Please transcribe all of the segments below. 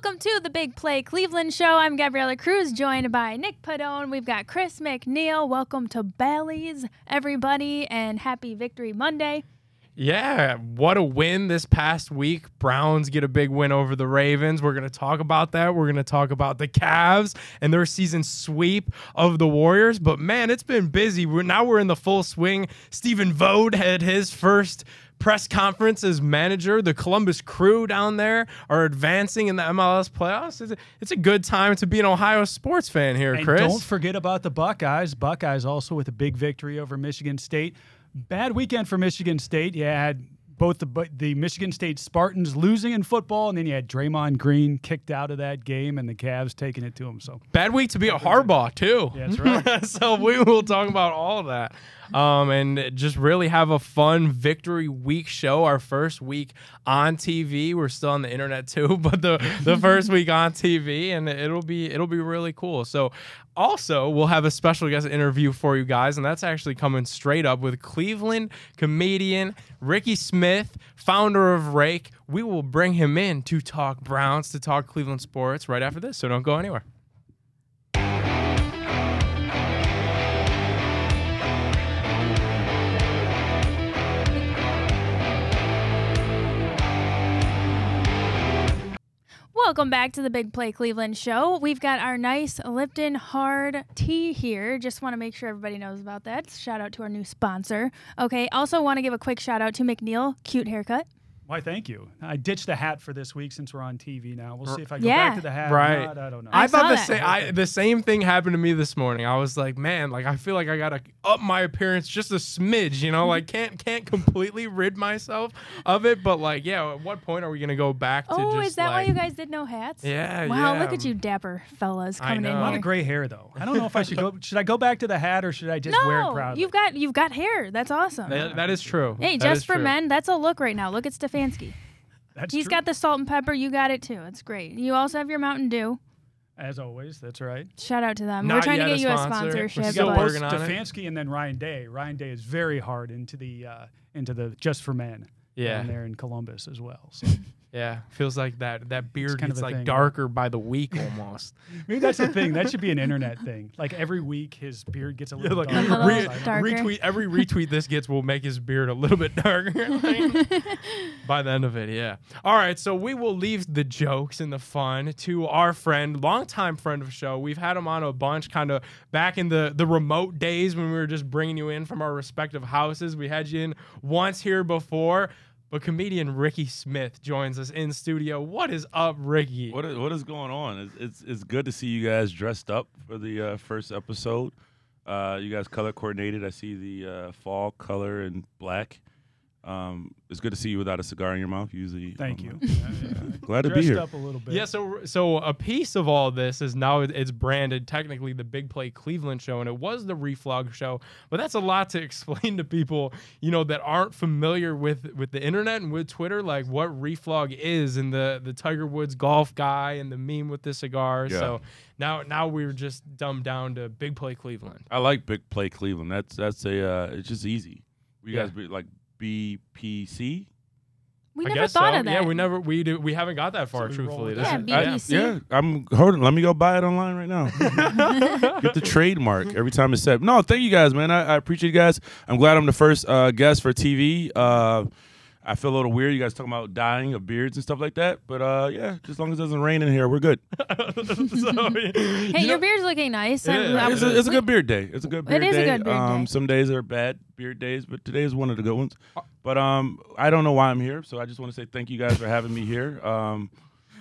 Welcome to the Big Play Cleveland Show. I'm Gabriella Cruz, joined by Nick Padone. We've got Chris McNeil. Welcome to Bally's, everybody, and happy Victory Monday. Yeah, what a win this past week. Browns get a big win over the Ravens. We're going to talk about that. We're going to talk about the Cavs and their season sweep of the Warriors. But man, it's been busy. We're, now we're in the full swing. Stephen Vogt had his first press conference as manager. The Columbus Crew down there are advancing in the MLS playoffs. It's a, it's a good time to be an Ohio sports fan here, And Chris. don't forget about the Buckeyes. Buckeyes also with a big victory over Michigan State. Bad weekend for Michigan State. You had both the the Michigan State Spartans losing in football, and then you had Draymond Green kicked out of that game, and the Cavs taking it to him. So Bad week to be a Harbaugh too. Yeah, that's right. so we will talk about all of that, um, and just really have a fun victory week show. Our first week on TV. We're still on the internet too, but the the first week on TV, and it'll be it'll be really cool. So. Also, we'll have a special guest interview for you guys, and that's actually coming straight up with Cleveland comedian Ricky Smith, founder of Rake. We will bring him in to talk Browns, to talk Cleveland sports right after this. So don't go anywhere. Welcome back to the Big Play Cleveland Show. We've got our nice Lipton hard tea here. Just want to make sure everybody knows about that. Shout out to our new sponsor. Okay, also want to give a quick shout out to McNeil. Cute haircut. Why? Thank you. I ditched the hat for this week since we're on TV now. We'll see if I go Yeah. back to the hat. Right. Or not. I don't know. I I, thought the same. I, the same thing happened to me this morning. I was like, man, like I feel like I gotta up my appearance just a smidge. You know, like can't can't completely rid myself of it, but like, yeah. At what point are we gonna go back to Oh, just is that like, why you guys did no hats? Yeah, Wow, yeah. look at you, dapper fellas I coming in know. a lot of gray hair though. I don't know if I should go. Should I go back to the hat or should I just wear it no, proudly? you've got you've got hair. That's awesome. That- that is true. hey, That just for true. men, that's a look right now. Look at Stefanski. That's He's true. got the salt and pepper. You got it too. It's great. You also have your Mountain Dew. as always. That's right. Shout out to them. Not We're trying to yet get a you a sponsor. We're sponsorship. still but- working both on it. Stefanski and then Ryan Day. Ryan Day is very hard into the uh, into the just for men. Yeah. down there in Columbus as well. So Yeah, feels like that. That beard kind gets a like thing. darker by the week almost. maybe that's the thing. That should be an internet thing. Like every week, his beard gets a little Like, darker. little re- darker. retweet every retweet this gets will make his beard a little bit darker like, by the end of it. Yeah. All right, so we will leave the jokes and the fun to our friend, longtime friend of the show. We've had him on a bunch, kind of back in the the remote days when we were just bringing you in from our respective houses. We had you in once here before. But comedian Ricky Smith joins us in studio. What is up, Ricky? What is, what is going on? It's, it's it's good to see you guys dressed up for the uh, first episode. Uh, you guys color coordinated. I see the uh, fall color and black. Um, it's good to see you without a cigar in your mouth. Usually, Thank um, you. Glad to be here. up a little bit. Yeah, so so a piece of all this is now it's branded technically the Big Play Cleveland show, and it was the Reflog show. But that's a lot to explain to people, you know, that aren't familiar with with the internet and with Twitter, like what Reflog is, and the the Tiger Woods golf guy and the meme with the cigar. Yeah. So now now we're just dumbed down to Big Play Cleveland. I like Big Play Cleveland. That's that's a uh, it's just easy. You Yeah. guys be like BPC. we I never guess thought so. of that. Yeah, we never we do we haven't got that far, we roll truthfully. This Yeah, is- BPC. I, yeah, I'm holding. Let me go buy it online right now. Get the trademark every time it's said. No, thank you guys, man. I, I appreciate you guys. I'm glad I'm the first uh, guest for TV. Uh, I feel a little weird. You guys talking about dying of beards and stuff like that, but uh, yeah, just as long as it doesn't rain in here, we're good. so, hey, your beard's looking nice. Yeah, I'm- it I'm- It's a, it's a good beard day. It's a good beard It is a day. good beard um, day. Some days are bad beard days, but today is one of the good ones. But um, I don't know why I'm here, so I just want to say thank you guys for having me here. Um,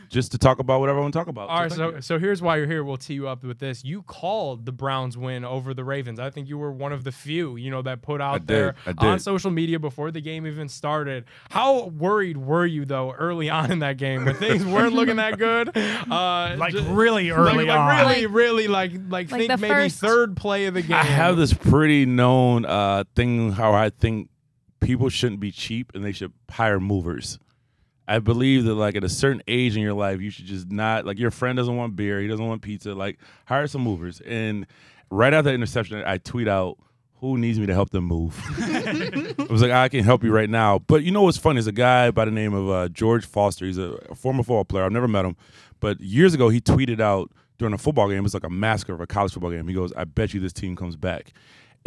just to talk about whatever I want to talk about. All right, thank so you. so here's why you're here. We'll tee you up with this. You called the Browns win over the Ravens. I think you were one of the few, you know, that put out did, there I on social media before the game even started. How worried were you though early on in that game when things weren't looking that good? Uh, like ju- really early like, on. like really, Like- really like like, Like think maybe first- third play of the game. I have this pretty known uh, thing how I think people shouldn't be cheap and they should hire movers. I believe that like at a certain age in your life, you should just not like your friend doesn't want beer, he doesn't want pizza. Like hire some movers. And right after that interception, I tweet out, who needs me to help them move? I was like, I can help you right now. But you know what's funny is a guy by the name of uh, George Foster. He's a, a former football player. I've never met him, but years ago he tweeted out during a football game. It was like a massacre of a college football game. He goes, "I bet you this team comes back."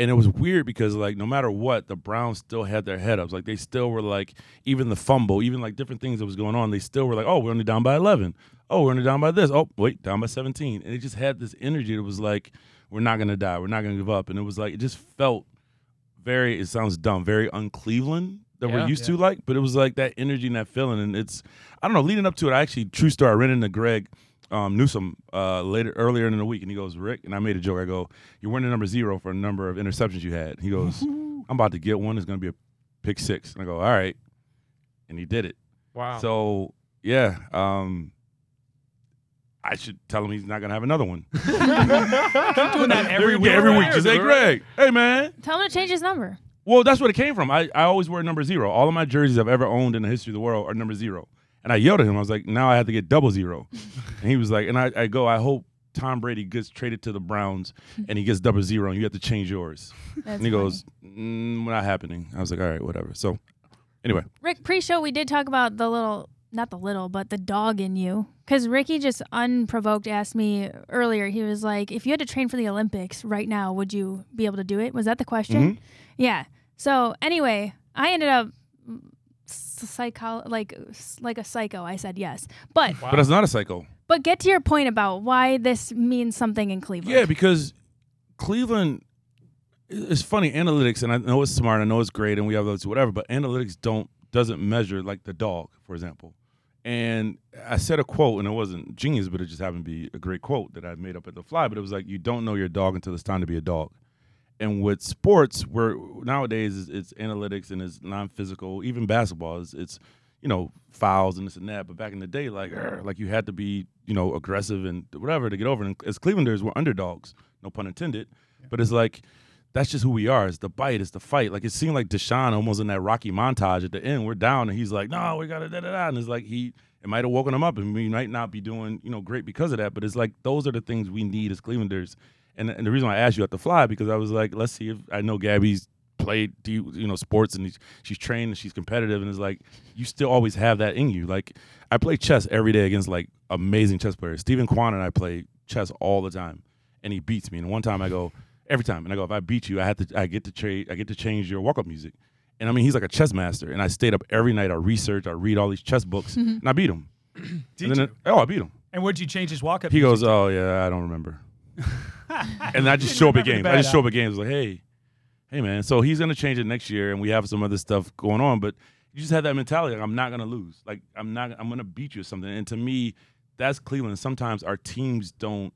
And it was weird because like no matter what, the Browns still had their head ups. Like they still were like even the fumble, even like different things that was going on. They still were like, "Oh, we're only down by 11. Oh, we're only down by this. Oh, wait, down by 17." And it just had this energy that was like, "We're not gonna die. We're not gonna give up." And it was like it just felt very. It sounds dumb, very un-Cleveland that Yeah. we're used to, like. But it was like that energy and that feeling. And it's I don't know. Leading up to it, I actually true story. I ran into Greg um, Newsome uh, later earlier in the week, and he goes, "Rick," and I made a joke. I go, "You're winning number zero for a number of interceptions you had." He goes, "I'm about to get one. It's going to be a pick six. And I go, "All right," and he did it. Wow. So yeah, um, I should tell him he's not going to have another one Doing that every week. every week. Just hey, Greg, hey man. Tell him to change his number. Well, that's where it came from. I, I always wear number zero. All of my jerseys I've ever owned in the history of the world are number zero. And I yelled at him. I was like, now I have to get double zero. and he was like, and I, I go, I hope Tom Brady gets traded to the Browns and he gets double zero and you have to change yours. That's and he funny. goes, mm, not happening. I was like, all right, whatever. So anyway, Rick, pre-show we did talk about the little, not the little, but the dog in you. Because Ricky just unprovoked asked me earlier. He was like, "If you had to train for the Olympics right now, would you be able to do it?" Was that the question? Yeah. So anyway, I ended up psycho like like a psycho. I said yes, but Wow. but that's not a psycho. but get to your point about why this means something in Cleveland. Yeah, because Cleveland it's funny analytics, and I know it's smart, I know it's great, and we have those whatever, but analytics don't doesn't measure like the dog, for example. And I said a quote, and it wasn't genius, but it just happened to be a great quote that I made up at the fly. But it was like, "You don't know your dog until it's time to be a dog." And with sports, where nowadays it's, it's analytics and it's non-physical, even basketball, it's, it's you know fouls and this and that. But back in the day, like like you had to be you know aggressive and whatever to get over. And as Clevelanders, we're underdogs, no pun intended. But it's like that's just who we are. It's the bite. It's the fight. Like it seemed like Deshaun almost in that Rocky montage at the end. We're down, and he's like, "No, we got to da da da." And it's like he it might have woken him up, and we might not be doing you know great because of that. But it's like those are the things we need as Clevelanders. And and the reason why I asked you at the fly because I was like, let's see if I know Gabby's played you you know sports and she's trained and she's competitive and it's like you still always have that in you. Like I play chess every day against like amazing chess players. Steven Kwan and I play chess all the time, and he beats me. And one time I go every time, and I go if I beat you, I have to I get to trade I get to change your walk up music. And I mean he's like a chess master, and I stayed up every night. I research, I read all these chess books, mm-hmm. and I beat him. Did you? oh I beat him. And where'd you change his walk up? Music? He goes, "Oh yeah, I don't remember." and I just show up at games. I just show up at games like, "Hey, hey man." So he's gonna change it next year, and we have some other stuff going on. But you just have that mentality. Like, I'm not gonna lose. Like I'm not. I'm gonna beat you or something. And to me, that's Cleveland. Sometimes our teams don't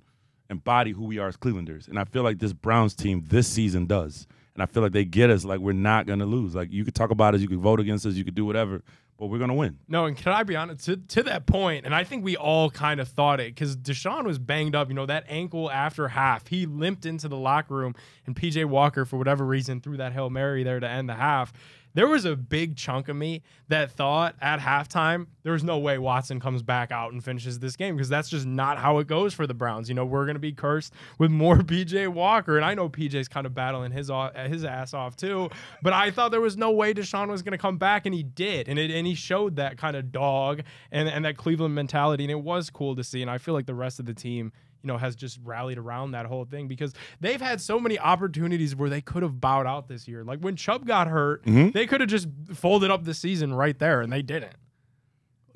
embody who we are as Clevelanders, and I feel like this Browns team this season does. And I feel like they get us. Like we're not gonna lose. Like you could talk about us, you could vote against us, you could do whatever, but we're gonna win. No, and can I be honest to, to that point? And I think we all kind of thought it because Deshaun was banged up. You know that ankle after half, he limped into the locker room, and PJ Walker, for whatever reason, threw that hail mary there to end the half. There was a big chunk of me that thought at halftime there's no way Watson comes back out and finishes this game because that's just not how it goes for the Browns. You know we're gonna be cursed with more PJ Walker, and I know PJ's kind of battling his o- his ass off too. But I thought there was no way Deshaun was gonna come back, and he did, and it and he showed that kind of dog and and that Cleveland mentality, and it was cool to see. And I feel like the rest of the team you know, has just rallied around that whole thing because they've had so many opportunities where they could have bowed out this year. Like when Chubb got hurt, mm-hmm. they could have just folded up the season right there, and they didn't.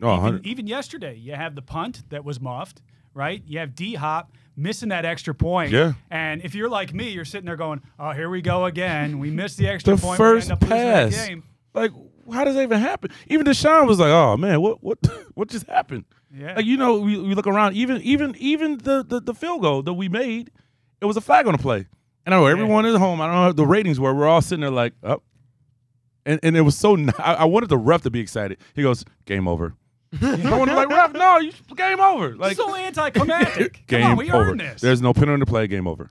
Oh, even, even yesterday, you have the punt that was muffed, right? You have D Hop missing that extra point. Yeah. And if you're like me, you're sitting there going, "Oh, here we go again. We missed the extra the point. we end first up losing that pass. game." Like, how does that even happen? Even Deshaun was like, "Oh man, what what what just happened?" Yeah. Like you know, we, we look around. Even even even the, the the field goal that we made, it was a flag on the play. And I know everyone is home. I don't know how the ratings were. We're all sitting there like, "Up." And and it was so. I wanted the ref to be excited. He goes, "Game over." I wanted like ref, no, you game over. Like so anticlimactic. Come game on, we over. earned this. There's no penalty to play. Game over.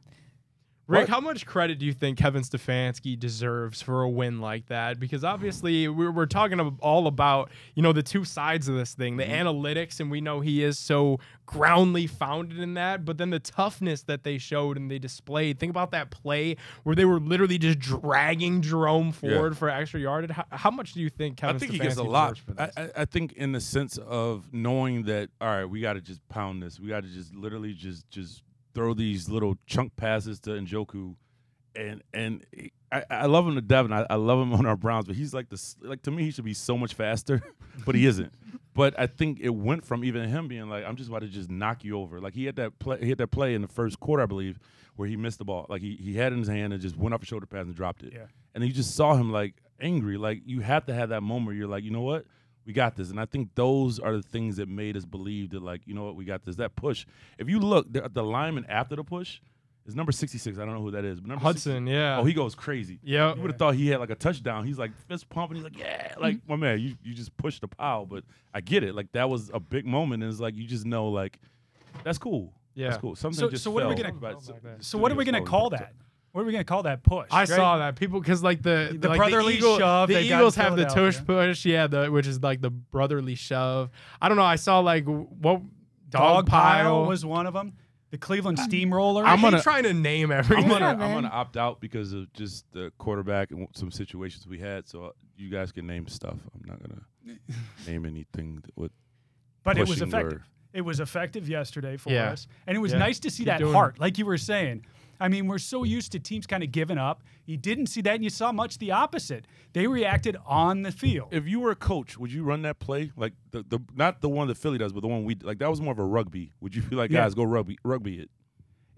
Rick, What? how much credit do you think Kevin Stefanski deserves for a win like that? Because obviously we're, we're talking all about you know the two sides of this thing, the Mm-hmm. analytics, and we know he is so groundly founded in that. But then the toughness that they showed and they displayed. Think about that play where they were literally just dragging Jerome forward for extra yardage. How, how much do you think Kevin? I think he gets a lot. For this? I, I think in the sense of knowing that, all right, we got to just pound this. We got to just literally just just throw these little chunk passes to Njoku, and and I, I love him to and I, I love him on our Browns, but he's like this. Like to me, he should be so much faster, but he isn't. But I think it went from even him being like, I'm just about to just knock you over. Like he had that play, he had that play in the first quarter, I believe, where he missed the ball. Like he he had it in his hand and just went off a shoulder pass and dropped it. Yeah. And you just saw him like angry. Like you have to have that moment where you're like, you know what? We got this. And I think those are the things that made us believe that, like, you know what, we got this. That push. If you look, the, the lineman after the push is number 66. I don't know who that is, but number Hudson, 60 yeah. Oh, he goes crazy. Yep. You would have thought he had like a touchdown. He's like fist pumping. He's like, yeah, Mm-hmm. like my man, you you just pushed the pile. But I get it. Like that was a big moment. And it's like you just know, like that's cool. Yeah. that's cool. Something So- just so what are we gonna- but So what are we going to call that? What are we going to call that push? I right? saw that people because like the The like brotherly the Eagle- shove The they got in Eagles have the tush push, yeah, the which is like the brotherly shove. I don't know. I saw like what Dog pile was one of them. The Cleveland Steamroller. I'm I'm gonna- trying to name everything. I'm gonna Yeah, I'm gonna opt out because of just the quarterback and some situations we had. So uh, you guys can name stuff. I'm not gonna name anything that would. but it was effective. or- It was effective yesterday for Yeah. us, and it was Yeah. nice to see Keep that doing heart, like you were saying. I mean, we're so used to teams kind of giving up. You didn't see that, and you saw much the opposite. They reacted on the field. If you were a coach, would you run that play like the, the not the one that Philly does, but the one we like? That was more of a rugby. Would you be like, Yeah. guys, go rugby, rugby it?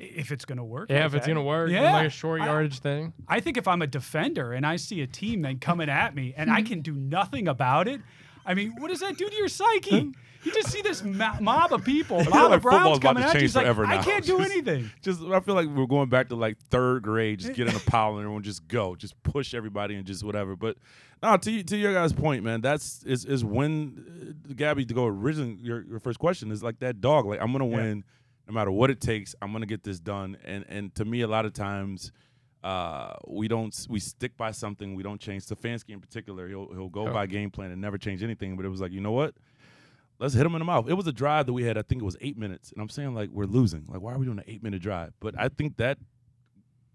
if it's going to work. Yeah, like if it's that. gonna work, yeah, like a short I- yardage thing. I think if I'm a defender and I see a team then coming at me and I can do nothing about it, I mean, what does that do to your psyche? You just see this mo- mob of people, mob like of Browns coming at you. He's like, I now. can't do anything. Just I feel like we're going back to like third grade. Just get in a pile and everyone just go, just push everybody and just whatever. But no, to to your guys' point, man, that's is is when uh, Gabby to go originally your your first question is like that dog. Like I'm gonna Yeah. win no matter what it takes. I'm gonna get this done. And and to me, a lot of times. Uh, we don't we stick by something. We don't change. Stefanski in particular, he'll he'll go Yeah. by game plan and never change anything. But it was like, you know what? let's hit him in the mouth. It was a drive that we had. I think it was eight minutes, and I'm saying like we're losing. Like why are we doing an eight minute drive? But I think that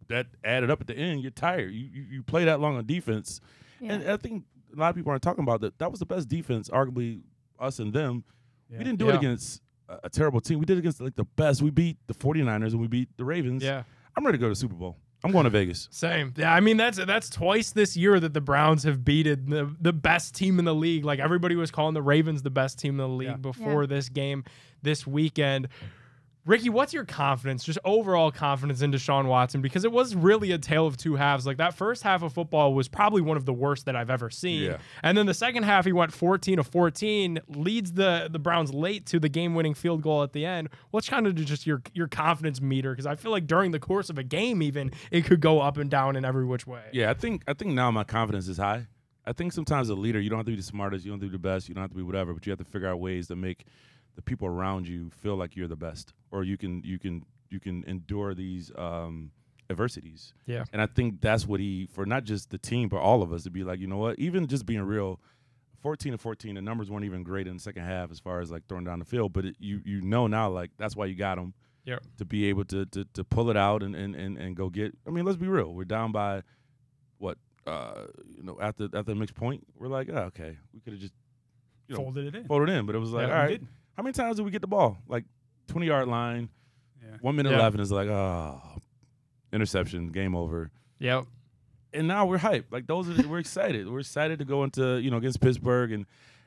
that added up at the end. You're tired. You you, you play that long on defense, and I think a lot of people aren't talking about that. That was the best defense, arguably us and them. Yeah. We didn't do Yeah. it against a, a terrible team. We did it against like the best. We beat the 49ers and we beat the Ravens. Yeah. I'm ready to go to Super Bowl. I'm going to Vegas. Same. Yeah, I mean that's that's twice this year that the Browns have beaten the the best team in the league. Like everybody was calling the Ravens the best team in the league Yeah. before Yeah. this game this weekend. Ricky, what's your confidence, just overall confidence in Deshaun Watson? Because it was really a tale of two halves. Like that first half of football was probably one of the worst that I've ever seen. Yeah. And then the second half, he went 14 to 14, leads the the Browns late to the game winning field goal at the end. What's kind of just your your confidence meter? Because I feel like during the course of a game, even it could go up and down in every which way. Yeah, I think I think now my confidence is high. I think sometimes a leader, you don't have to be the smartest, you don't have to be the best, you don't have to be whatever, but you have to figure out ways to make the people around you feel like you're the best, or you can you can you can endure these um, adversities. Yeah. And I think that's what he for not just the team but all of us to be like, you know what, even just being real. 14 to 14, the numbers weren't even great in the second half as far as like throwing down the field, but it, you you know now like that's why you got them Yep. to be able to to, to pull it out and, and, and, and go get. I mean, let's be real. We're down by what uh, you know after after the mixed point. We're like, oh, okay, we could have just you know Folded it in. folded it in, but it was like, Yeah, all right. didn't. How many times did we get the ball? Like twenty yard line, Yeah. one minute Yeah. left, and it's like, oh, interception, game over. Yep. And now we're hyped. Like those, are, we're excited. We're excited to go into you know against Pittsburgh and.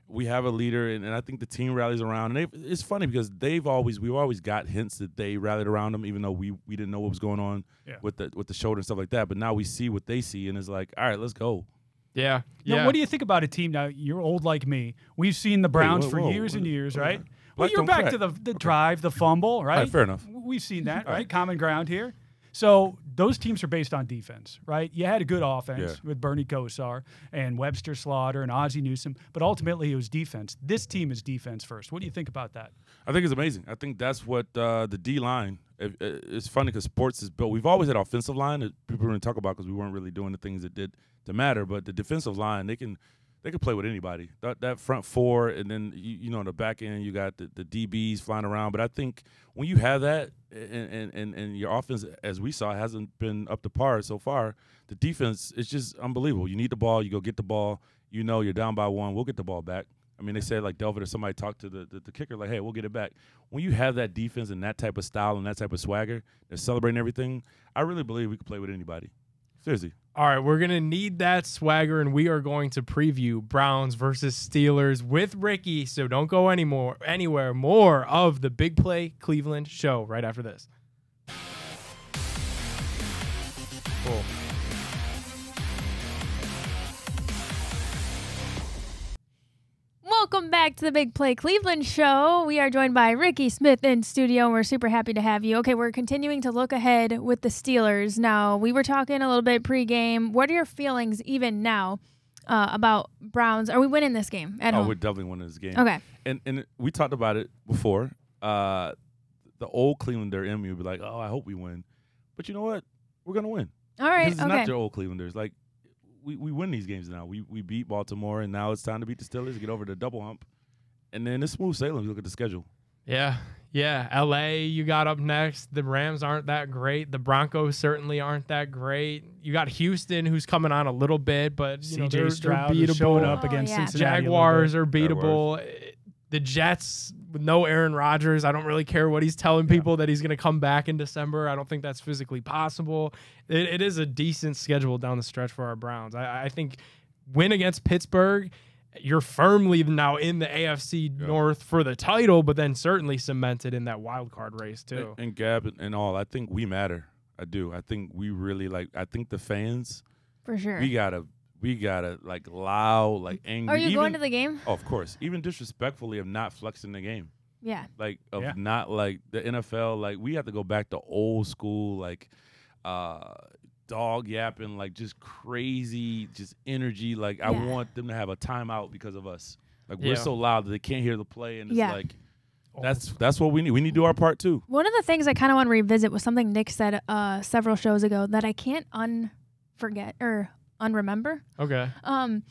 We have a leader, and, and I think the team rallies around. And they it's funny because they've always we've always got hints that they rallied around him, even though we we didn't know what was going on Yeah. with the with the shoulder and stuff like that. But now we see what they see, and it's like, all right, let's go. Yeah. Now, Yeah. what do you think about a team now? You're old like me. We've seen the Browns whoa, for whoa, years and years, whoa. right? Well, you're back crack. to the the drive, the fumble, right? fair enough. We've seen that, right? right. Common ground here. So those teams are based on defense, right? You had a good offense Yeah. with Bernie Kosar and Webster Slaughter and Ozzie Newsome, but ultimately it was defense. This team is defense first. What do you think about that? I think it's amazing. I think that's what uh, the D line. It, it- it's funny because sports is built. We've always had offensive line that people didn't talk about because we weren't really doing the things that did to matter. But the defensive line, they can they could play with anybody. That, that front four, and then you, you know on the back end you got the, the DBs flying around. But I think when you have that, and, and and and your offense, as we saw, hasn't been up to par so far. The defense is just unbelievable. You need the ball, you go get the ball. You know you're down by one. We'll get the ball back. I mean, they said like Delvin or somebody talked to the, the, the kicker, like, hey, we'll get it back. When you have that defense and that type of style and that type of swagger, they're celebrating everything. I really believe we could play with anybody. Seriously. All right, we're to need that swagger, and we are going to preview Browns versus Steelers with Ricky. So don't go anymore, anywhere. More of the Big Play Cleveland show right after this. Cool. Welcome back to the Big Play Cleveland show. We are joined by Ricky Smith in studio, and we're super happy to have you. Okay, we're continuing to look ahead with the Steelers. Now, we were talking a little bit pregame. What are your feelings even now uh, about Browns? Are we winning this game at Oh, home? we're definitely winning this game. Okay. And and we talked about it before. Uh, the old Clevelander in me would be like, oh, I hope we win. But you know what? We're gonna win. All right. Because it's Okay. not your old Clevelanders. Like we, we win these games now. We we beat Baltimore, and now it's time to beat the Steelers, get over the double hump, and then it's smooth sailing. You look at the schedule. Yeah. Yeah. LA, you got up next. The Rams aren't that great. The Broncos certainly aren't that great. You got Houston, who's coming on a little bit, but you know, CJ they're, they're Stroud showing beatable. up Oh, against yeah. Cincinnati. a Jaguars bit. are beatable. The Jets with no Aaron Rodgers. I don't really care what he's telling people that he's going to come back in December. I don't think that's physically possible. It, it is a decent schedule down the stretch for our Browns. I, I think win against Pittsburgh. You're firmly now in the AFC North for the title, but then certainly cemented in that wild card race too. And, and Gab and, and all, I think we matter. I do. I think we really like. I think the fans, For sure. we gotta, we gotta like loud, like angry. Are you even, going to the game? Oh, of course, even disrespectfully of not flexing the game. Yeah. like of Yeah. not like the NFL. Like we have to go back to old school, like uh dog yapping, like just crazy, just energy. Like I want them to have a timeout because of us. Like Yeah. we're so loud that they can't hear the play, and it's Yeah. like that's that's what we need. We need to do our part too. One of the things I kind of want to revisit was something Nick said uh, several shows ago that I can't unforget or unremember. Okay. Um,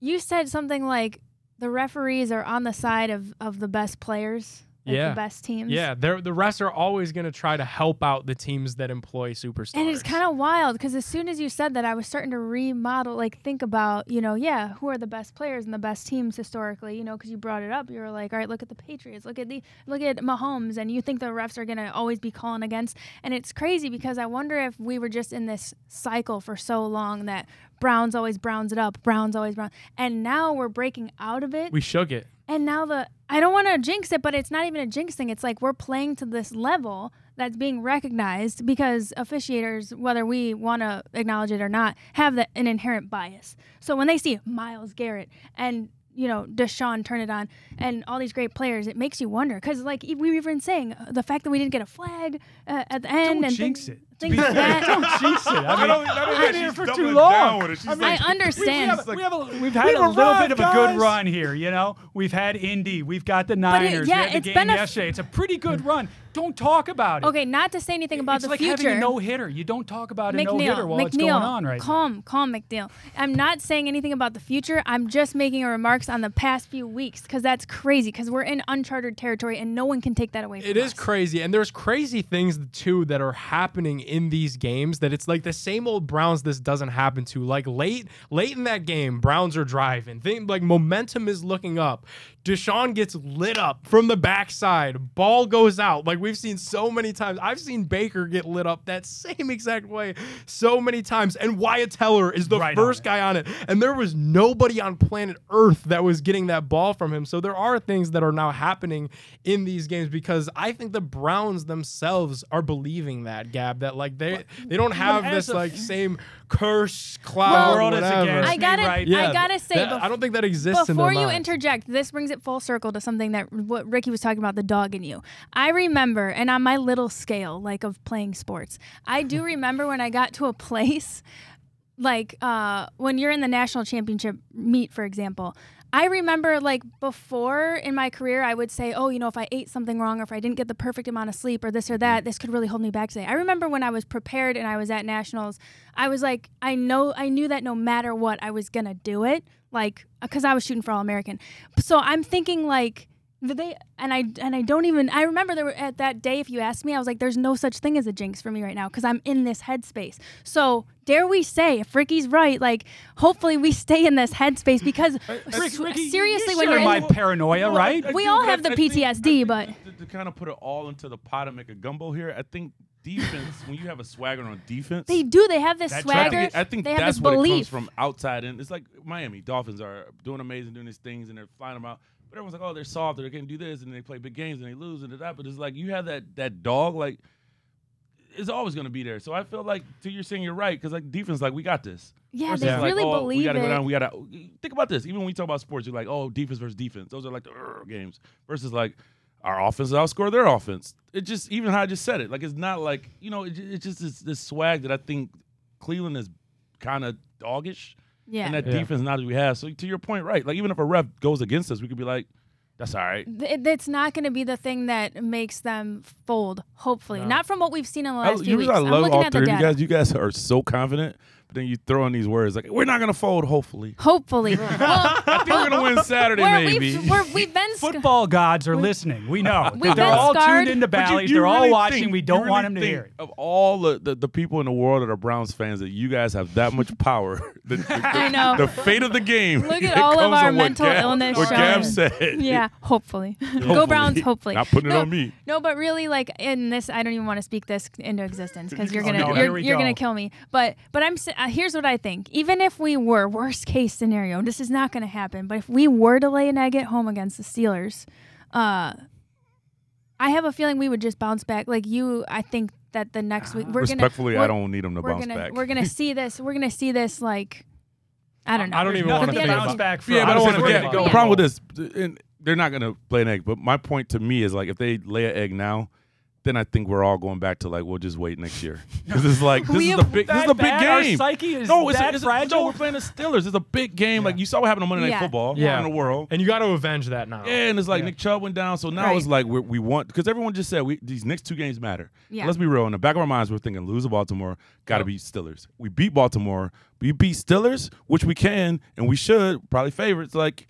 you said something like the referees are on the side of, of the best players, Yeah. the best teams. Yeah, they're, the refs are always going to try to help out the teams that employ superstars. And it's kind of wild because as soon as you said that, I was starting to remodel, like think about, you know, yeah, who are the best players and the best teams historically, you know, because you brought it up. You were like, all right, look at the Patriots, look at the, look at Mahomes, and you think the refs are gonna always be calling against. And it's crazy because I wonder if we were just in this cycle for so long that Browns always Browns it up, Browns always Brown, and now we're breaking out of it. we shook it. And now the I don't want to jinx it, but it's not even a jinx thing. It's like we're playing to this level that's being recognized because officiators, whether we want to acknowledge it or not, have the, an inherent bias. So when they see Myles Garrett and you know Deshaun turn it on and all these great players, it makes you wonder because like we were even saying uh, the fact that we didn't get a flag uh, at the end Don't and jinx things, it. Things like that. Don't jinx it. I mean, I've been here for too long. down with it. She's I, mean, I like- we, understand. have, we have a, we've had We've a little arrived, bit of a good guys. run here, you know. We've had Indy, we've got the it- Niners, yeah, we had the it's game been a f- yesterday. It's a pretty good run. Don't talk about it. Okay, not to say anything about it's the like future. It's like having a no hitter. You don't talk about a no McNeil, hitter while McNeil, it's going on right now. calm, calm, McNeil. I'm not saying anything about the future. I'm just making a remarks on the past few weeks because that's crazy. Because we're in uncharted territory and no one can take that away from It is us. crazy, and there's crazy things too that are happening in these games. That it's like the same old Browns. This doesn't happen to. Like late, late in that game, Browns are driving. Think like momentum is looking up. Deshaun gets lit up from the backside. Ball goes out. Like we've seen so many times. I've seen Baker get lit up that same exact way so many times. And Wyatt Teller is the Right first it. guy on it. And there was nobody on planet Earth that was getting that ball from him. So there are things that are now happening in these games because I think the Browns themselves are believing that, Gab, that Like they they don't have this like same curse cloud. Well, world is whatever. against I gotta, right Yeah, I gotta say, that- bef- I don't think that exists in before you minds. interject, this brings it full circle to something that what Ricky was talking about the dog in you. I remember, and on my little scale, like of playing sports, I do remember when I got to a place, like uh, when you're in the national championship meet, for example. I remember like before in my career, I would say, oh, you know, if I ate something wrong or if I didn't get the perfect amount of sleep or this or that, mm. this could really hold me back today. I remember when I was prepared and I was at nationals, I was like, I know, I knew that no matter what, I was gonna do it, like, because I was shooting for All American. So I'm thinking like, they and I and I don't even I remember there were at that day if you asked me I was like there's no such thing as a jinx for me right now because I'm in this headspace. So dare we say if Ricky's right like hopefully we stay in this headspace because Ricky, seriously you when you're my in, paranoia, Well, right? I- I We all have the I PTSD, think but- to, to kind of put it all into the pot and make a gumbo here, I think defense when you have a swagger on defense, they do they have this I swagger think, I think they have that's this what it comes from outside and It's like Miami Dolphins are doing amazing, doing these things, and they're flying them out. But everyone's like, oh, they're soft, they're going to do this, and they play big games and they lose and that. But it's like you have that that dog, like it's always going to be there. So I feel like, to you're saying you're right, because like defense, like we got this. yeah Versus they like, really oh, We got to it go down. We got to think about this. Even when we talk about sports, you're like, oh, defense versus defense. Those are like the games versus like our offense outscore their offense. It just even how I just said it, like it's not like you know, it, it's just this, this swag that I think Cleveland is kind of doggish, yeah and that Yeah. defense not as we have. So to your point, right? Like even if a ref goes against us, we could be like, that's all right. Th- it's not going to be the thing that makes them fold. Hopefully, No. not from what we've seen in the I, last few usually weeks. I I'm love looking all at the three of you data. guys. You guys are so confident, but then you throw in these words like, we're not gonna fold. Hopefully, Hopefully, well, I think we're gonna win Saturday, we're, maybe. we've, we're, we've been sc- Football gods are listening. We know. We've They're been all scarred. tuned into But you- Bally's. you They're all watching. think- we don't really want them to think hear it. Of all the, the, the people in the world that are Browns fans, that you guys have that much power. the, the- I know. The fate of the game. Look at all of our mental Gab- illness What Gab showing. said. yeah, hopefully. Go Browns, hopefully. Not putting it on me. No, but really, like in this, I don't even want to speak this into existence because you're Oh, gonna no, you're, you're gonna kill me. But but I'm s- uh, here's what I think. Even if we were worst case scenario, this is not gonna happen. But if we were to lay an egg at home against the Steelers, uh, I have a feeling we would just bounce back. Like you, I think that the next week we're Respectfully, gonna I don't need them to bounce gonna back. we're gonna see this. We're gonna see this like I don't know. I don't even want to to the bounce back from. yeah, but I don't don't wanna get. to think forget. about The problem with this, and they're not going to play an egg. But my point to me is like, if they lay an egg now, then I think we're all going back to like, we'll just wait next year. Because it's like this is have the big, this is the big bad? Our game. psyche is no, it's, that a, it's a- fragile? no, we're playing the Steelers. It's a big game. Like you saw what happened on Monday Night Yeah. Football Yeah. in the world. And you got to avenge that now. Yeah, and it's like Yeah. Nick Chubb went down, so now Right. it's like we're, we want because everyone just said we, these next two games matter. Yeah. Let's be real. In the back of our minds, we're thinking lose to Baltimore, got to Yep. beat Steelers. We beat Baltimore, we beat Steelers, which we can and we should probably favorites. Like,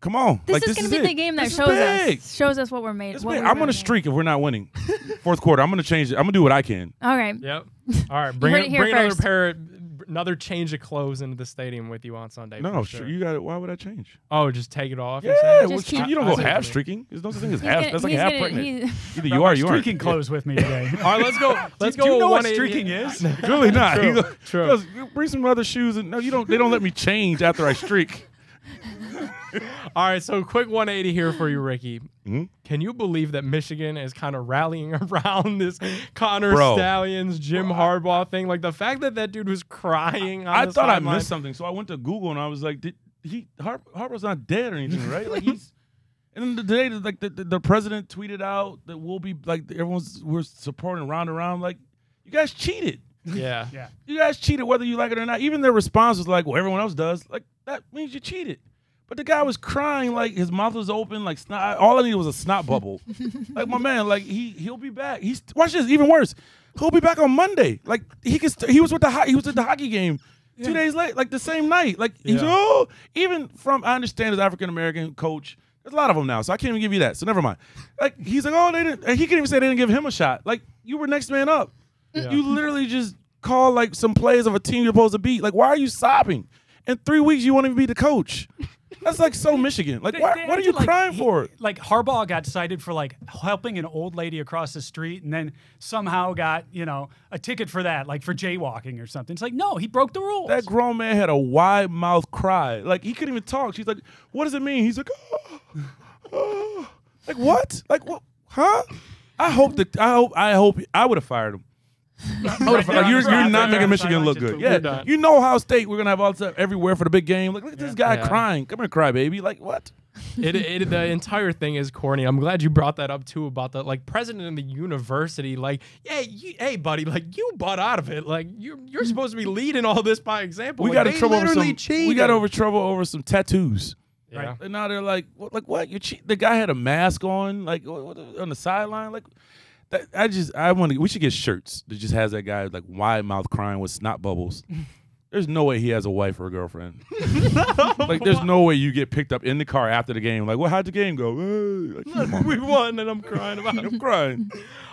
come on, This like, is this going is to be it. the game that This shows us shows us what we're made. This is what we're I'm gonna streak if we're not winning. Fourth quarter, I'm gonna change it. I'm gonna do what I can. All right. Yep. All right. Bring it, it here bring another first. pair, another change of clothes into the stadium with you on Sunday. No, sure. sure. You got it. Why would I change? Oh, just take it off. you're Yeah, saying? well, Just keep- you don't I go see half you streaking. There's no such thing as half. gonna- That's like half gonna- pregnant. Either you are, you aren't. streaking clothes with me today. All right, let's go. Let's do go. you know what 180 streaking is? Really not. True, You go- true. you go, Bring some other shoes and no, you don't. They don't let me change after I streak. All right, so quick 180 here for you, Ricky. Mhm. Can you believe that Michigan is kind of rallying around this Connor Bro. Stalions, Jim Harbaugh thing? Like the fact that that dude was crying. On I the thought I sideline. missed something, so I went to Google and I was like, "Did he? Har- Harbaugh's not dead or anything, right? Like he's." And then the day, that, like the, the, the president tweeted out that we'll be like everyone's we're supporting round and round. Like you guys cheated. Yeah. Yeah. You guys cheated whether you like it or not. Even their response was like, "Well, everyone else does." Like that means you cheated. But the guy was crying like his mouth was open, like snot. All I needed was a snot bubble. like my man, like he he'll be back. He's watch this. Even worse, he'll be back on Monday. Like he can. St- he was with the ho- he was at the hockey game two days late, like the same night. Like he's oh, even from I understand his African American coach. There's a lot of them now, so I can't even give you that. So never mind. Like he's like, oh, they didn't. He can't even say they didn't give him a shot. Like you were next man up. Yeah. You literally just call like some plays of a team you're supposed to beat. Like, why are you sobbing? In three weeks, you won't even be the coach. That's like so Michigan. Like, They- why, they what are you like crying he- for? Like Harbaugh got cited for like helping an old lady across the street, and then somehow got you know a ticket for that, like for jaywalking or something. It's like no, he broke the rules. That grown man had a wide mouth cry. Like he couldn't even talk. She's like, "What does it mean?" He's like, oh, oh." "Like what? Like what? Huh?" I hope that I hope I hope I would have fired him. Oh, like, you're, you're not making Michigan look good. Yeah, you know Ohio State. We're gonna have all this stuff everywhere for the big game. Like, look at this guy Yeah. crying. Come here, cry, baby. Like, what? it, it the entire thing is corny. I'm glad you brought that up too about the like president of the university. Like, yeah, you, hey buddy, like you bought out of it. Like you're you're supposed to be leading all this by example. We Like, got in trouble over some. cheated. We got over trouble over some tattoos. Yeah. Right. And now they're like, what, like what? You cheat? The guy had a mask on, like on the sideline. Like, that, I just, I want to. We should get shirts that just has that guy like wide mouth crying with snot bubbles. There's no way he has a wife or a girlfriend. like, there's no way you get picked up in the car after the game. Like, well, how'd the game go? Like, come on, we won, and I'm crying about it. I'm crying.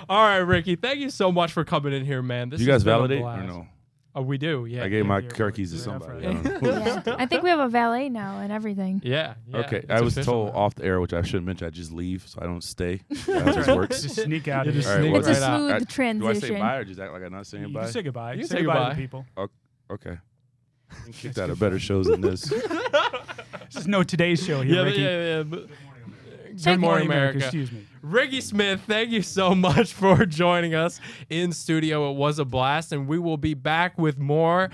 All right, Ricky, thank you so much for coming in here, man. This you guys has been a validate or no? Oh, we do. Yeah. I gave yeah, my yeah, car keys to somebody. I. Yeah. I think we have a valet now and everything. Yeah. yeah, okay, it's I was told now. off the air, which I shouldn't mention. I just leave, so I don't stay. That's how this works. Just sneak out just here. Sneak what's It's a right out. smooth I- Do I say transition. bye or just act like I'm not saying You bye? can say goodbye. You can say, say goodbye, goodbye. to people. Okay. Kicked out of better shows than this. This is no Today's Show here, Yeah, Ricky. yeah, yeah. But- Good Good morning, America. Excuse me. Ricky Smith, thank you so much for joining us in studio. It was a blast, and we will be back with more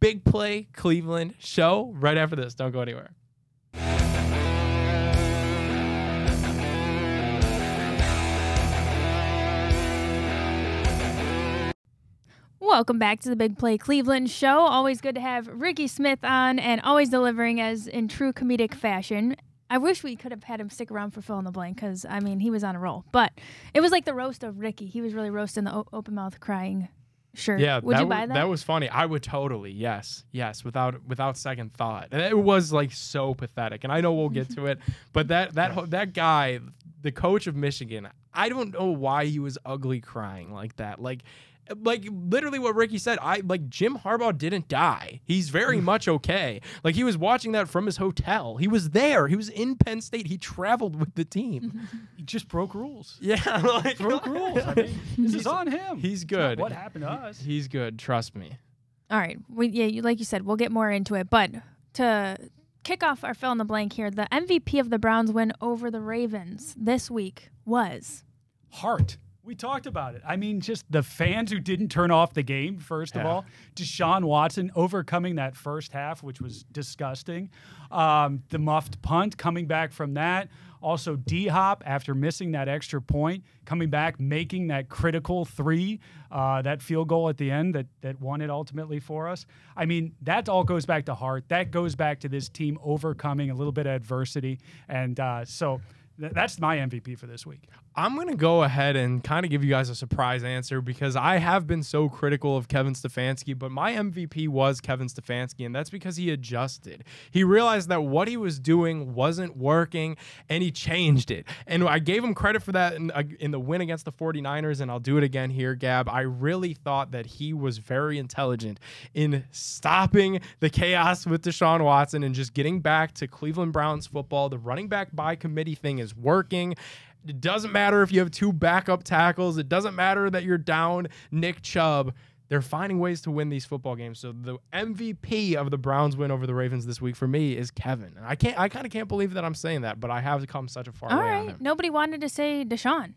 Big Play Cleveland show right after this. Don't go anywhere. Welcome back to the Big Play Cleveland show. Always good to have Ricky Smith on and always delivering as in true comedic fashion. I wish we could have had him stick around for fill in the blank because, I mean, he was on a roll. But it was like the roast of Ricky. He was really roasting the o- open mouth crying shirt. Yeah, Would that you buy that? That was funny. I would totally, yes, yes, without without second thought. And it was like so pathetic. And I know we'll get to it, but that that ho- that guy, the coach of Michigan, I don't know why he was ugly crying like that. Like like literally what Ricky said, I like Jim Harbaugh didn't die. He's very mm. much okay. Like he was watching that from his hotel. He was there. He was in Penn State. He traveled with the team. He just broke rules. yeah, like Broke rules. I mean, this is on him. He's good. What happened to us? He's good. Trust me. All right. We, yeah, you, like you said, we'll get more into it. But to kick off our fill in the blank here, the MVP of the Browns win over the Ravens this week was. Heart. We talked about it. I mean, just the fans who didn't turn off the game, first of Yeah. all. Deshaun Watson overcoming that first half, which was disgusting. Um, the muffed punt coming back from that. Also, D Hop, after missing that extra point, coming back, making that critical three, uh, that field goal at the end that, that won it ultimately for us. I mean, that all goes back to heart. That goes back to this team overcoming a little bit of adversity. And uh, so th- that's my MVP for this week. I'm going to go ahead and kind of give you guys a surprise answer because I have been so critical of Kevin Stefanski, but my MVP was Kevin Stefanski, and that's because he adjusted. He realized that what he was doing wasn't working, and he changed it. And I gave him credit for that in, in the win against the 49ers, and I'll do it again here, Gab. I really thought that he was very intelligent in stopping the chaos with Deshaun Watson and just getting back to Cleveland Browns football. The running back by committee thing is working. It doesn't matter if you have two backup tackles. It doesn't matter that you're down Nick Chubb. They're finding ways to win these football games. So the MVP of the Browns win over the Ravens this week for me is Kevin. And I can't I kind of can't believe that I'm saying that, but I have come such a far All way on him. Nobody wanted to say Deshaun.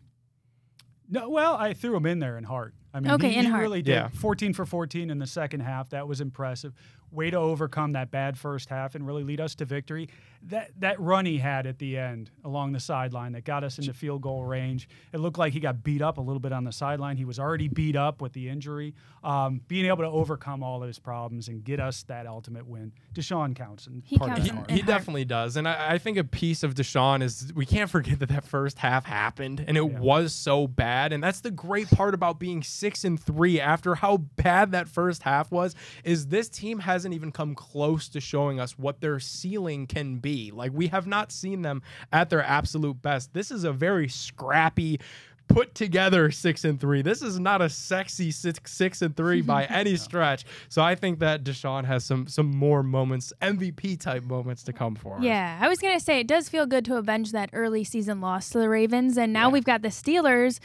No, well, I threw him in there in heart. I mean, Okay, he, in he really did. Yeah. 14 for 14 in the second half. That was impressive. Way to overcome that bad first half and really lead us to victory. That that run he had at the end along the sideline that got us into field goal range. It looked like he got beat up a little bit on the sideline. He was already beat up with the injury. Um, being able to overcome all those problems and get us that ultimate win. Deshaun counts and He part of counts that in- He definitely does. And I, I think a piece of Deshaun is we can't forget that that first half happened and it Yeah. was so bad. And that's the great part about being six and three after how bad that first half was, is this team hasn't even come close to showing us what their ceiling can be. Like we have not seen them at their absolute best. This is a very scrappy put together six and three. This is not a sexy six six and three by any stretch. So I think that Deshaun has some some more moments, MVP type moments to come for us. Yeah, I was gonna say it does feel good to avenge that early season loss to the Ravens, and now Yeah. we've got the Steelers.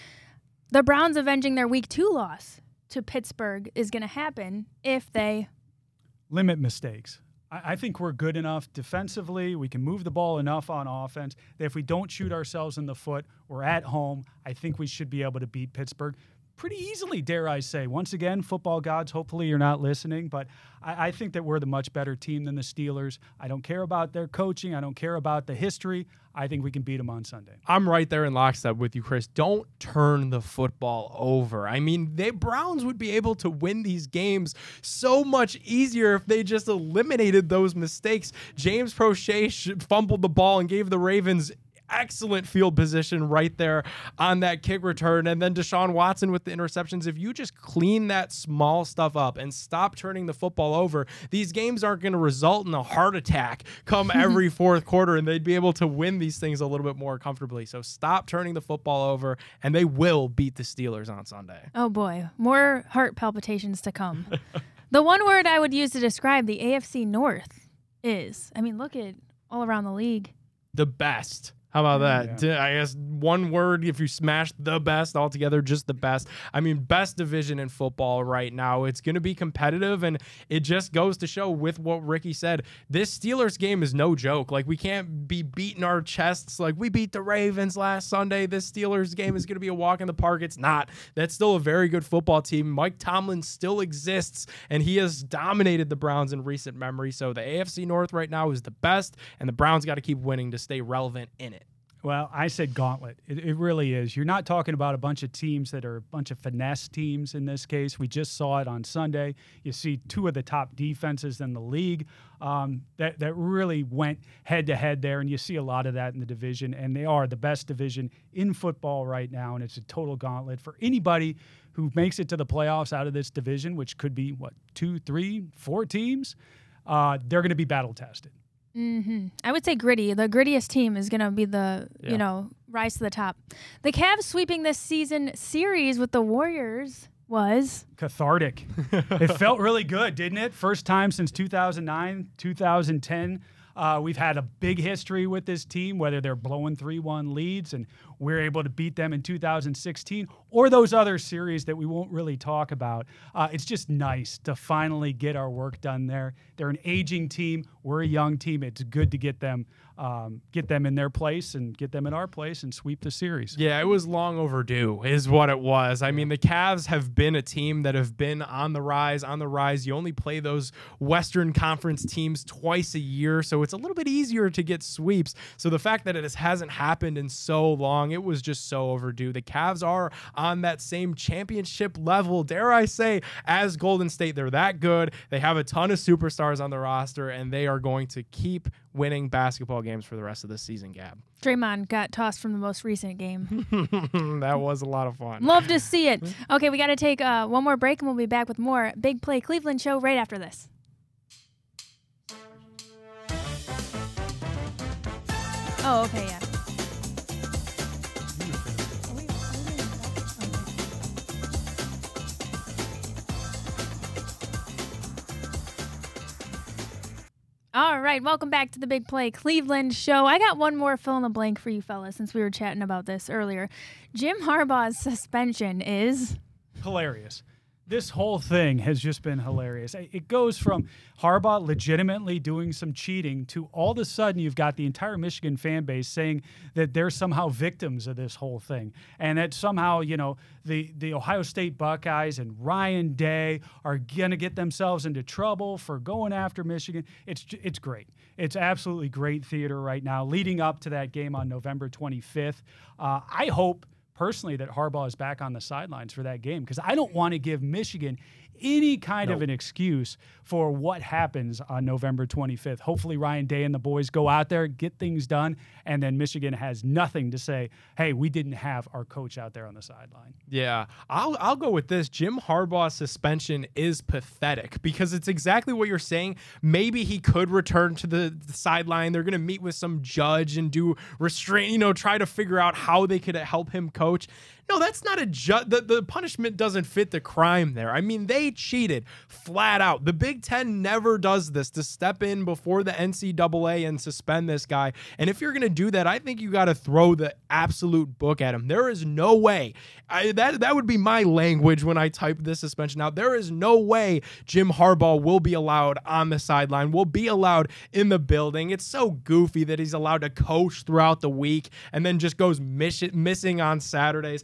The Browns avenging their Week Two loss to Pittsburgh is gonna happen if they. limit mistakes. I, I think we're good enough defensively. We can move the ball enough on offense that if we don't shoot ourselves in the foot, we're at home. I think we should be able to beat Pittsburgh. Pretty easily, dare I say. Once again, football gods, hopefully you're not listening, but I, I, think that we're the much better team than the Steelers. I don't care about their coaching, I don't care about the history. I think we can beat them on Sunday. I'm right there in lockstep with you, Chris. Don't turn the football over. I mean, the Browns would be able to win these games so much easier if they just eliminated those mistakes. James Proche fumbled the ball and gave the Ravens excellent field position right there on that kick return. And then Deshaun Watson with the interceptions. If you just clean that small stuff up and stop turning the football over, these games aren't going to result in a heart attack come every fourth quarter, and they'd be able to win these things a little bit more comfortably. So stop turning the football over, and they will beat the Steelers on Sunday. Oh boy, more heart palpitations to come. the one word I would use to describe the AFC North is, I mean, look at all around the league. The best. How about that? Yeah. I guess one word if you smash the best altogether, just the best. I mean, best division in football right now. It's going to be competitive, and it just goes to show with what Ricky said. This Steelers game is no joke. Like, we can't be beating our chests like we beat the Ravens last Sunday. This Steelers game is going to be a walk in the park. It's not. That's still a very good football team. Mike Tomlin still exists, and he has dominated the Browns in recent memory. So the AFC North right now is the best, and the Browns got to keep winning to stay relevant in it. Well, I said gauntlet. It, it, really is. You're not talking about a bunch of teams that are a bunch of finesse teams in this case. We just saw it on Sunday. You see two of the top defenses in the league um, that, that really went head to head there, and you see a lot of that in the division. And they are the best division in football right now, and it's a total gauntlet for anybody who makes it to the playoffs out of this division, which could be, what, two, three, four teams. Uh, they're going to be battle tested. Mm-hmm. I would say gritty. The grittiest team is going to be the, yeah. you know, rise to the top. The Cavs sweeping this season series with the Warriors was cathartic. it felt really good, didn't it? First time since 2009, 2010. Uh, we've had a big history with this team, whether they're blowing 3 1 leads and we're able to beat them in 2016 or those other series that we won't really talk about. Uh, it's just nice to finally get our work done there. They're an aging team, we're a young team. It's good to get them um, get them in their place and get them in our place and sweep the series. Yeah, it was long overdue, is what it was. I mean, the Cavs have been a team that have been on the rise, on the rise. You only play those Western Conference teams twice a year, so it's a little bit easier to get sweeps. So the fact that it hasn't happened in so long, it was just so overdue. The Cavs are on that same championship level, dare I say, as Golden State. They're that good. They have a ton of superstars on the roster, and they are going to keep winning basketball games for the rest of the season, Gab. Draymond got tossed from the most recent game. that was a lot of fun. Love to see it. Okay, we got to take uh, one more break and we'll be back with more Big Play Cleveland show right after this. Oh, okay, yeah. All right, welcome back to the Big Play Cleveland show. I got one more fill in the blank for you fellas since we were chatting about this earlier. Jim Harbaugh's suspension is hilarious this whole thing has just been hilarious. It goes from Harbaugh legitimately doing some cheating to all of a sudden you've got the entire Michigan fan base saying that they're somehow victims of this whole thing, and that somehow you know the the Ohio State Buckeyes and Ryan Day are gonna get themselves into trouble for going after Michigan. It's it's great. It's absolutely great theater right now, leading up to that game on November 25th. Uh, I hope personally that Harbaugh is back on the sidelines for that game because I don't want to give Michigan any kind nope. of an excuse for what happens on November 25th. Hopefully, Ryan Day and the boys go out there, get things done, and then Michigan has nothing to say, hey, we didn't have our coach out there on the sideline. Yeah, I'll, I'll go with this. Jim Harbaugh's suspension is pathetic because it's exactly what you're saying. Maybe he could return to the, the sideline. They're going to meet with some judge and do restraint, you know, try to figure out how they could help him coach coach. No, that's not a ju- the, the punishment doesn't fit the crime there. I mean, they cheated flat out. The Big Ten never does this to step in before the NCAA and suspend this guy. And if you're going to do that, I think you got to throw the absolute book at him. There is no way. I, that, that would be my language when I type this suspension out. There is no way Jim Harbaugh will be allowed on the sideline, will be allowed in the building. It's so goofy that he's allowed to coach throughout the week and then just goes miss- missing on Saturdays.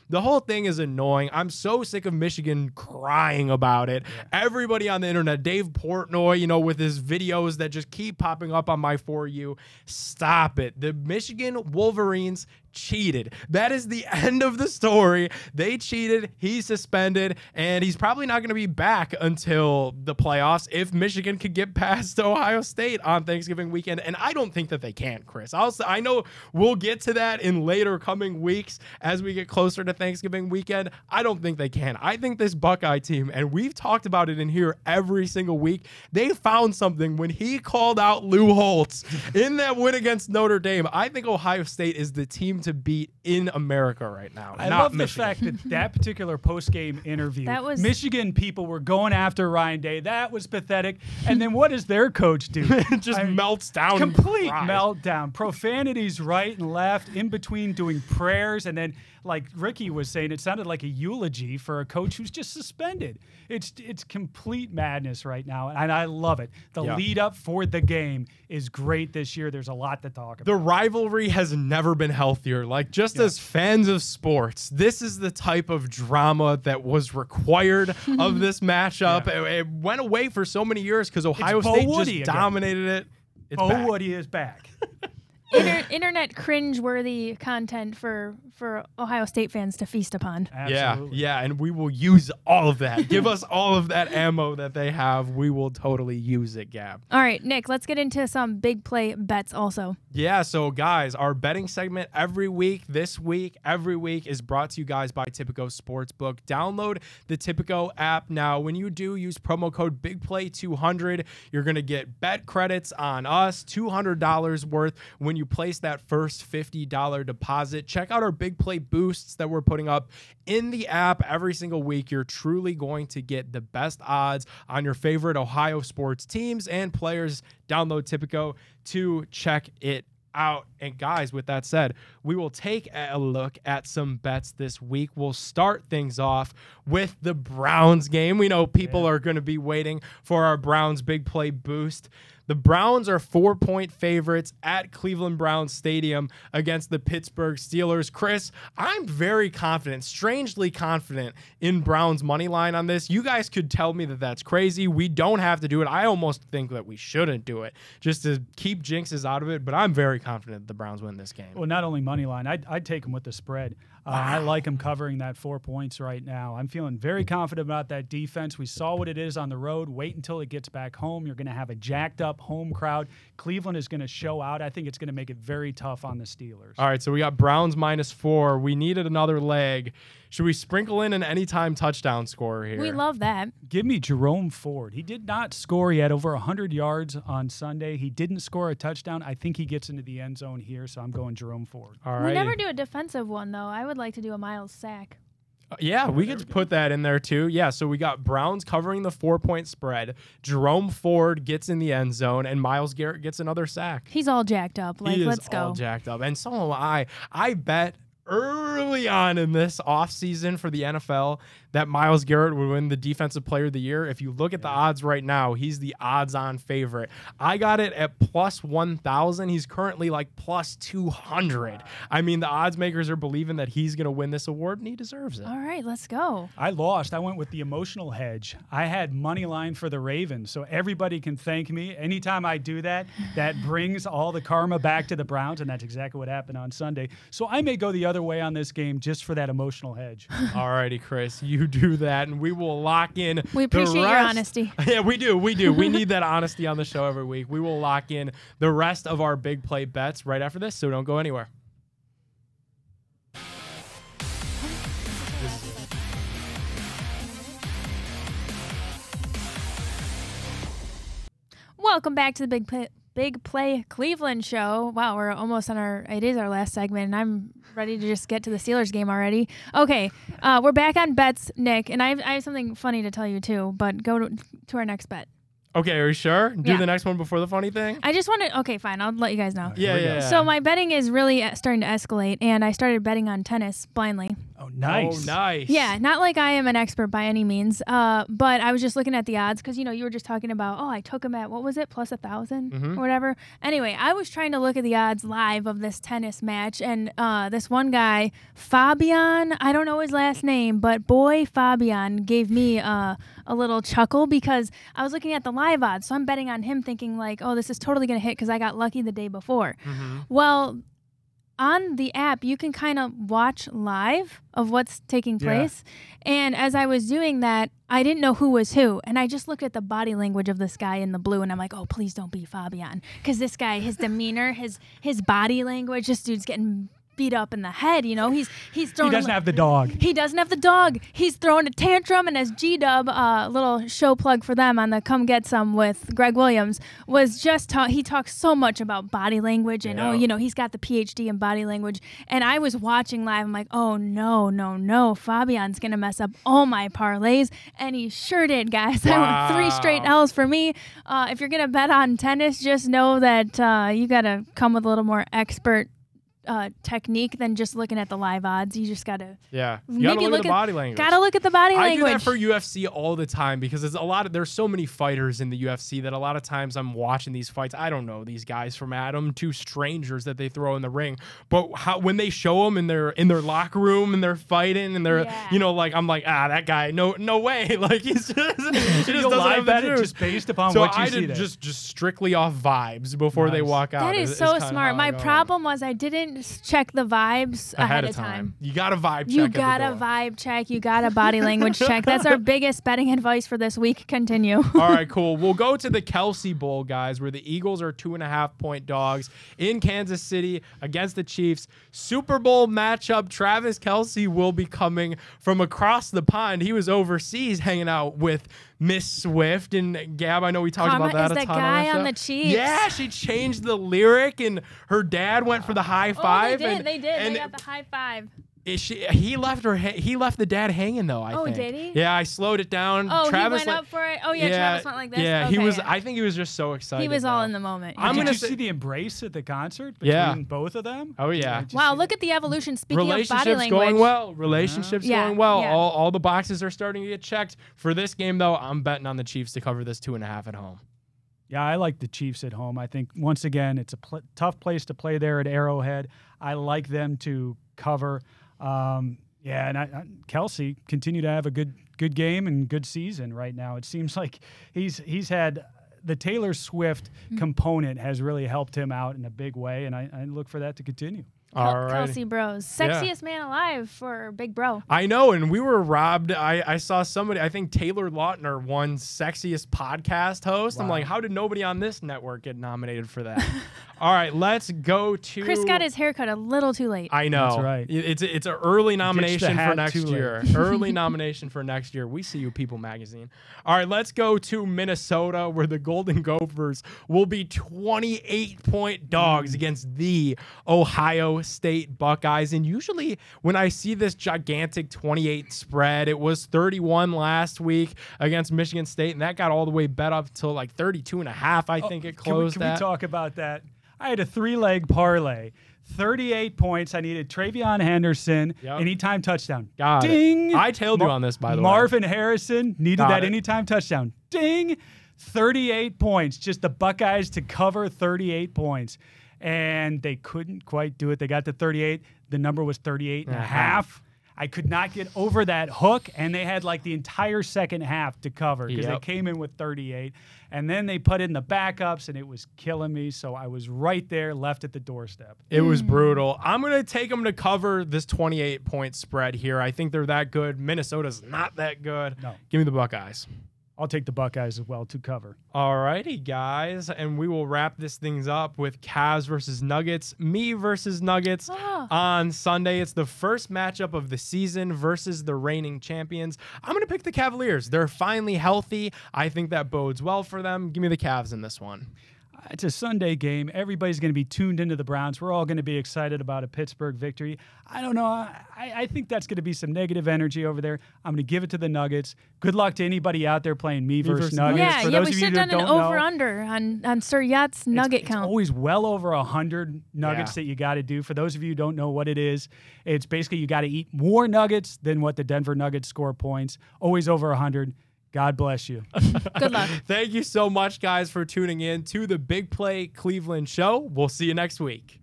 The whole thing is annoying. I'm so sick of Michigan crying about it. Everybody on the internet, Dave Portnoy, you know, with his videos that just keep popping up on my For You, stop it. The Michigan Wolverines cheated. That is the end of the story. They cheated. He's suspended, and he's probably not going to be back until the playoffs if Michigan could get past Ohio State on Thanksgiving weekend. And I don't think that they can, Chris. I'll, I know we'll get to that in later coming weeks as we get closer to Thanksgiving weekend. I don't think they can. I think this Buckeye team, and we've talked about it in here every single week, they found something when he called out Lou Holtz in that win against Notre Dame. I think Ohio State is the team to beat in America right now. I not love the fact that that particular post game interview, That was- Michigan people were going after Ryan Day. That was pathetic. And then what does their coach do? it just I mean, melts down. Complete meltdown. Profanities right and left, in between doing prayers, and then like Ricky was saying, it sounded like a eulogy for a coach who's just suspended. It's it's complete madness right now, and I love it. The Yeah. lead up for the game is great this year. There's a lot to talk about. The rivalry has never been healthier. Like, just as fans of sports, this is the type of drama that was required of this matchup. Yeah. It, it went away for so many years because Ohio State just again. dominated it. It's oh, back. Woody is back. Inter- internet cringe-worthy content for for Ohio State fans to feast upon. Absolutely. Yeah, yeah, and we will use all of that. Give us all of that ammo that they have. We will totally use it, Gab. All right, Nick, let's get into some big play bets also. Yeah, so guys, our betting segment every week, this week, every week is brought to you guys by Tipico Sportsbook. Download the Tipico app now. When you do, use promo code BigPlay200. You're going to get bet credits on us, $200 worth when you place that first $50 deposit. Check out our Big Play boosts that we're putting up in the app every single week. You're truly going to get the best odds on your favorite Ohio sports teams and players. Download Tipico to check it out. And guys, with that said, we will take a look at some bets this week. We'll start things off with the Browns game. We know people are going to be waiting for our Browns big play boost. The Browns are four point favorites at Cleveland Browns Stadium against the Pittsburgh Steelers. Chris, I'm very confident, strangely confident in Browns' money line on this. You guys could tell me that that's crazy. We don't have to do it. I almost think that we shouldn't do it just to keep jinxes out of it, but I'm very confident the Browns win this game. Well, not only money line, I'd, I'd take them with the spread. Uh, I like them covering that four points right now. I'm feeling very confident about that defense. We saw what it is on the road. Wait until it gets back home. You're going to have a jacked up home crowd. Cleveland is going to show out. I think it's going to make it very tough on the Steelers. All right, so we got Browns minus four. We needed another leg. Should we sprinkle in an anytime touchdown scorer here? We love that. Give me Jerome Ford. He did not score. He had over 100 yards on Sunday. He didn't score a touchdown. I think he gets into the end zone here, so I'm going Jerome Ford. All We never do a defensive one though. I would like to do a Myles sack. Uh, yeah, we could put that in there too. Yeah, so we got Browns covering the four point spread. Jerome Ford gets in the end zone, and Myles Garrett gets another sack. He's all jacked up. Like, he let's go. all jacked up, and so am I. I bet early on in this offseason for the NFL that Myles Garrett would win the Defensive Player of the Year. If you look at the odds right now, he's the odds on favorite. I got it at plus 1,000. He's currently like plus 200. I mean, the odds makers are believing that he's going to win this award, and he deserves it. All right, let's go. I lost. I went with the emotional hedge. I had money line for the Ravens, so everybody can thank me. Anytime I do that, that brings all the karma back to the Browns, and that's exactly what happened on Sunday. So I may go the other way on this game just for that emotional hedge. Alrighty, Chris, you do that, and we will lock in. We the appreciate your honesty. Yeah, we do. We do. We need that honesty on the show every week. We will lock in the rest of our big play bets right after this, so don't go anywhere. Welcome back to the Big Play, Big Play Cleveland show. Wow, we're almost on our. It is our last segment, and I'm ready to just get to the Steelers game already. Okay, uh, we're back on bets, Nick, and I have, I have something funny to tell you too. But go to, to our next bet. Okay, are you sure? Do Yeah. the next one before the funny thing. I just wanted. Okay, fine. I'll let you guys know. Yeah, yeah. yeah. So my betting is really uh, starting to escalate, and I started betting on tennis blindly. Oh, nice. Oh, nice. Yeah, not like I am an expert by any means, uh, but I was just looking at the odds because you know you were just talking about oh I took him at what was it plus a 1000 Mhm. or whatever. Anyway, I was trying to look at the odds live of this tennis match, and uh, this one guy Fabian, I don't know his last name, but boy Fabian gave me uh, a little chuckle because I was looking at the live odds, so I'm betting on him, thinking like oh this is totally gonna hit because I got lucky the day before. Mhm. Well, on the app, you can kind of watch live of what's taking Yeah. place. And as I was doing that, I didn't know who was who. And I just looked at the body language of this guy in the blue and I'm like, oh, please don't be Fabian. Because this guy, his demeanor, his his body language, this dude's getting beat up in the head. You know, he's he's throwing. He doesn't have the dog. He doesn't have the dog. He's throwing a tantrum, and as G Dub, uh, a little show plug for them on the "Come Get Some" with Greg Williams, was just ta- he talks so much about body language, and oh, you know, he's got the PhD in body language. And I was watching live. I'm like, oh no, no, no, Fabian's gonna mess up all my parlays, and he sure did, guys. I went three straight L's for me. Uh, if you're gonna bet on tennis, just know that uh, you gotta come with a little more expert. Uh, technique than just looking at the live odds. You just gotta Yeah. You Maybe gotta look, look at the body language. Gotta look at the body I do that for UFC all the time because there's a lot of there's so many fighters in the UFC that a lot of times I'm watching these fights. I don't know these guys from Adam, two strangers that they throw in the ring, but how when they show them in their in their locker room and they're fighting and they're Yeah. you know like I'm like ah that guy no no way like he's just, he just You'll doesn't live have the bet just based upon so what you I see did there. just just strictly off vibes before they walk out. that is, so kinda smart. My problem was I didn't s- check the vibes ahead, of time. You got to vibe. You check the got a vibe check. You got a body language check. That's our biggest betting advice for this week. Continue. All right, cool. We'll go to the Kelce Bowl, guys, where the Eagles are two and a half point dogs in Kansas City against the Chiefs. Super Bowl matchup. Travis Kelce will be coming from across the pond. He was overseas hanging out with Miss Swift and Gab. I know we talked Karma about that is a the ton guy on, on the the. Chiefs. Yeah, she changed the lyric, and her dad went for the high five. oh, they did. and, they did. And they got the high five. Is she, he left her. He left the dad hanging though. I Oh, think. did he? Yeah, I slowed it down. Oh, Travis he went like- up for it. Oh yeah, Travis went like this. Yeah, he was. yeah. I think he was just so excited. He was all in the moment. I'm Did gonna you say- see the embrace at the concert between Yeah. both of them? Oh, yeah. Wow, look that? at the evolution. Speaking of body Relationships language, going well. Relationships Yeah, going well. yeah. All, all the boxes are starting to get checked. For this game, though, I'm betting on the Chiefs to cover this two and a half at home. Yeah, I like the Chiefs at home. I think once again it's a pl- tough place to play there at Arrowhead. I like them to cover. Um, yeah, and I, I, Kelce continue to have a good good game and good season right now. It seems like he's he's had the Taylor Swift Mm-hmm. component has really helped him out in a big way, and I, I look for that to continue. Kel- All right. Kelce Bros, Yeah. sexiest man alive for Big Bro. I know, and we were robbed. I, I saw somebody, I think Taylor Lautner won sexiest podcast host. I'm Wow. like, how did nobody on this network get nominated for that? All right, let's go to. Chris got his haircut a little too late. I know. That's right. It- It's it's an early nomination for hat next too late. year. early nomination for next year. We see you, People Magazine. All right, let's go to Minnesota, where the Golden Gophers will be 28 point Hmm. dogs against the Ohio State Buckeyes. And usually, when I see this gigantic 28 spread, it was 31 last week against Michigan State, and that got all the way bet up to like 32 and a half. I oh, think it Oh, Can we, closed can we talk about that? I had a three leg parlay. 38 points. I needed TreVeyon Henderson, Yep. anytime touchdown. Got it. Ding. I tailed you on this, by the way. Marvin Harrison needed Got that it. anytime touchdown. Ding. 38 points. Just the Buckeyes to cover 38 points. And they couldn't quite do it. They got to 38. The number was 38 and a Uh-huh. half. I could not get over that hook, and they had like the entire second half to cover because Yep. they came in with 38. And then they put in the backups, and it was killing me. So I was right there, left at the doorstep. It was brutal. I'm going to take them to cover this 28 point spread here. I think they're that good. Minnesota's not that good. No. Give me the Buckeyes. I'll take the Buckeyes as well to cover. All righty, guys. And we will wrap this things up with Cavs versus Nuggets, me versus Nuggets Ah. on Sunday. It's the first matchup of the season versus the reigning champions. I'm going to pick the Cavaliers. They're finally healthy. I think that bodes well for them. Give me the Cavs in this one. It's a Sunday game. Everybody's going to be tuned into the Browns. We're all going to be excited about a Pittsburgh victory. I don't know. I, I think that's going to be some negative energy over there. I'm going to give it to the Nuggets. Good luck to anybody out there playing me, versus versus Nuggets. yeah, For yeah, those we should have done an don't know, over under on on Sir Yacht's nugget it's, count. It's always well over a hundred nuggets Yeah. that you got to do. For those of you who don't know what it is, it's basically you got to eat more nuggets than what the Denver Nuggets score points. Always over a hundred. God bless you. Good luck. Thank you so much, guys, for tuning in to the Big Play Cleveland show. We'll see you next week.